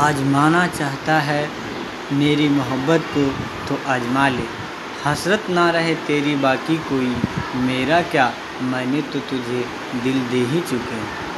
आजमाना चाहता है मेरी मोहब्बत को तो आजमा ले। हसरत ना रहे तेरी बाकी कोई, मेरा क्या? मैंने तो तुझे दिल दे ही चुके।